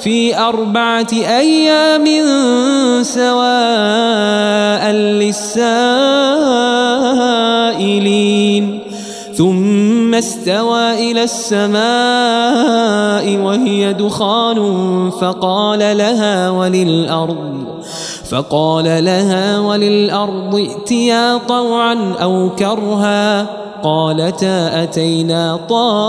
في أربعة أيام سواء للسائلين. ثم استوى إلى السماء وهي دخان فقال لها وللأرض فقال لها وللأرض ائتيا طوعا أو كرها. قالتا أتينا طائعين.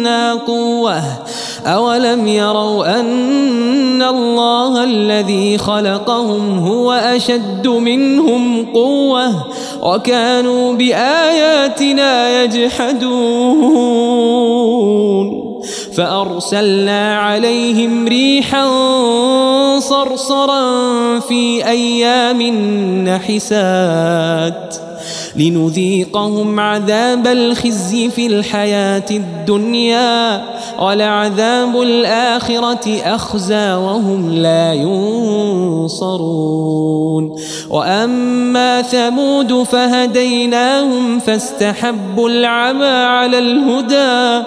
منا قوة أولم يروا أن الله الذي خلقهم هو أشد منهم قوة وكانوا بآياتنا يجحدون فأرسلنا عليهم ريحا صرصرا في أيام نحسات لنذيقهم عذاب الخزي في الحياة الدنيا ولعذاب الآخرة أخزى وهم لا ينصرون. وأما ثمود فهديناهم فاستحبوا العمى على الهدى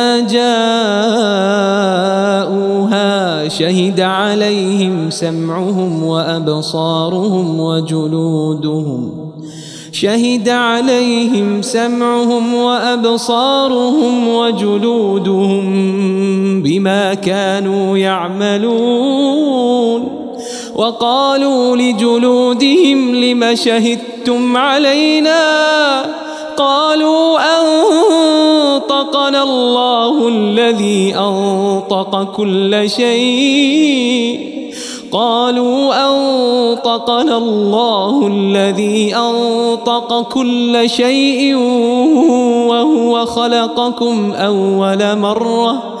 جاءوها شهد عليهم سمعهم وأبصارهم وجلودهم. شهد عليهم سمعهم وأبصارهم وجلودهم بما كانوا يعملون. وقالوا لجلودهم لم شهدتم علينا؟ قالوا أنطقنا الله الذي أنطق كل شيء. قالوا أنطقنا الله الذي أنطق كل شيء وهو خلقكم أول مرة.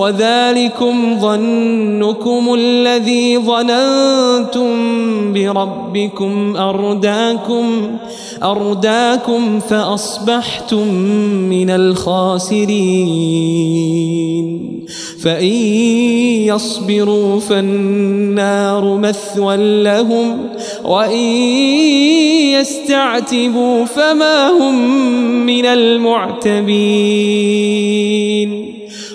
وذلكم ظنكم الذي ظننتم بربكم أرداكم أرداكم فأصبحتم من الخاسرين. فإن يصبروا فالنار مثوى لهم وإن يستعتبوا فما هم من المعتبين.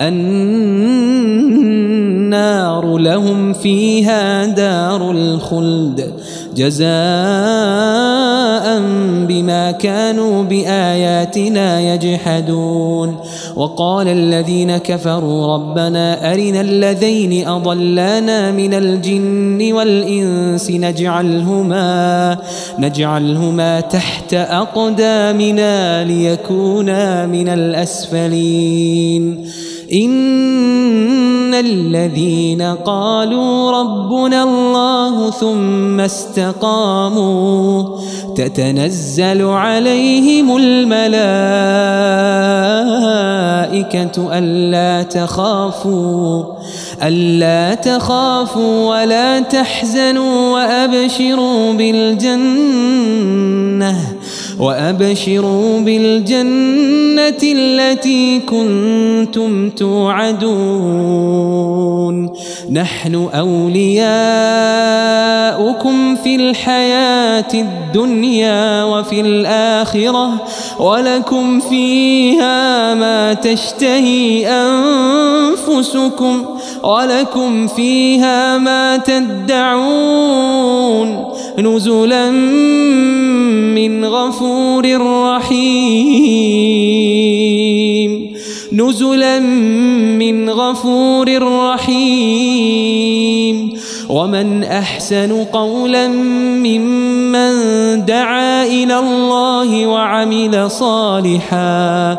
النار لهم فيها دار الخلد جزاء بما كانوا بآياتنا يجحدون. وقال الذين كفروا ربنا أرنا الذين أضلانا من الجن والإنس نجعلهما نجعلهما تحت أقدامنا ليكونا من الأسفلين. إن الذين قالوا ربنا الله ثم استقاموا تتنزل عليهم الملائكة ألا تخافوا ألا تخافوا ولا تحزنوا وأبشروا بالجنة وأبشروا بالجنة التي كنتم توعدون. نحن أولياؤكم في الحياة الدنيا وفي الآخرة ولكم فيها ما تشتهي أنفسكم. ولكم فيها ما تدعون نزلا من غفور رحيم نزلا من غفور رحيم ومن أحسن قولا ممن دعا إلى الله وعمل صالحا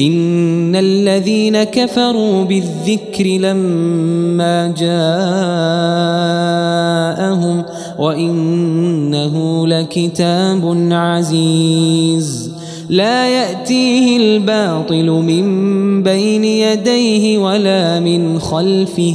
إن الذين كفروا بالذكر لما جاءهم وإنه لكتاب عزيز. لا يأتيه الباطل من بين يديه ولا من خلفه.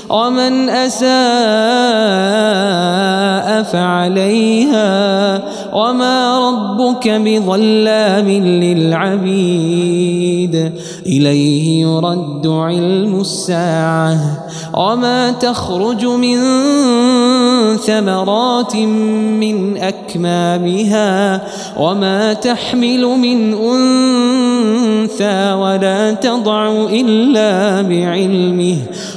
ومن أساء فعليها وما ربك بظلام للعبيد. إليه يرد علم الساعة وما تخرج من ثمرات من أكمامها وما تحمل من أنثى ولا تضع إلا بعلمه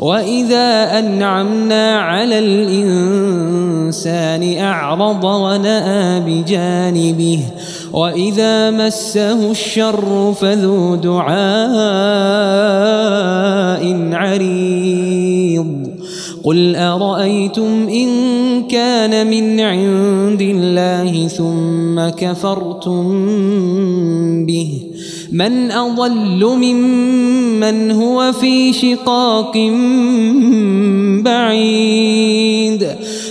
وإذا أنعمنا على الإنسان أعرض ونأى بجانبه وإذا مسه الشر فذو دعاء عريض قل أرأيتم إن كان من عند الله ثم كفرتم به من أضل ممن هو في شقاق بعيد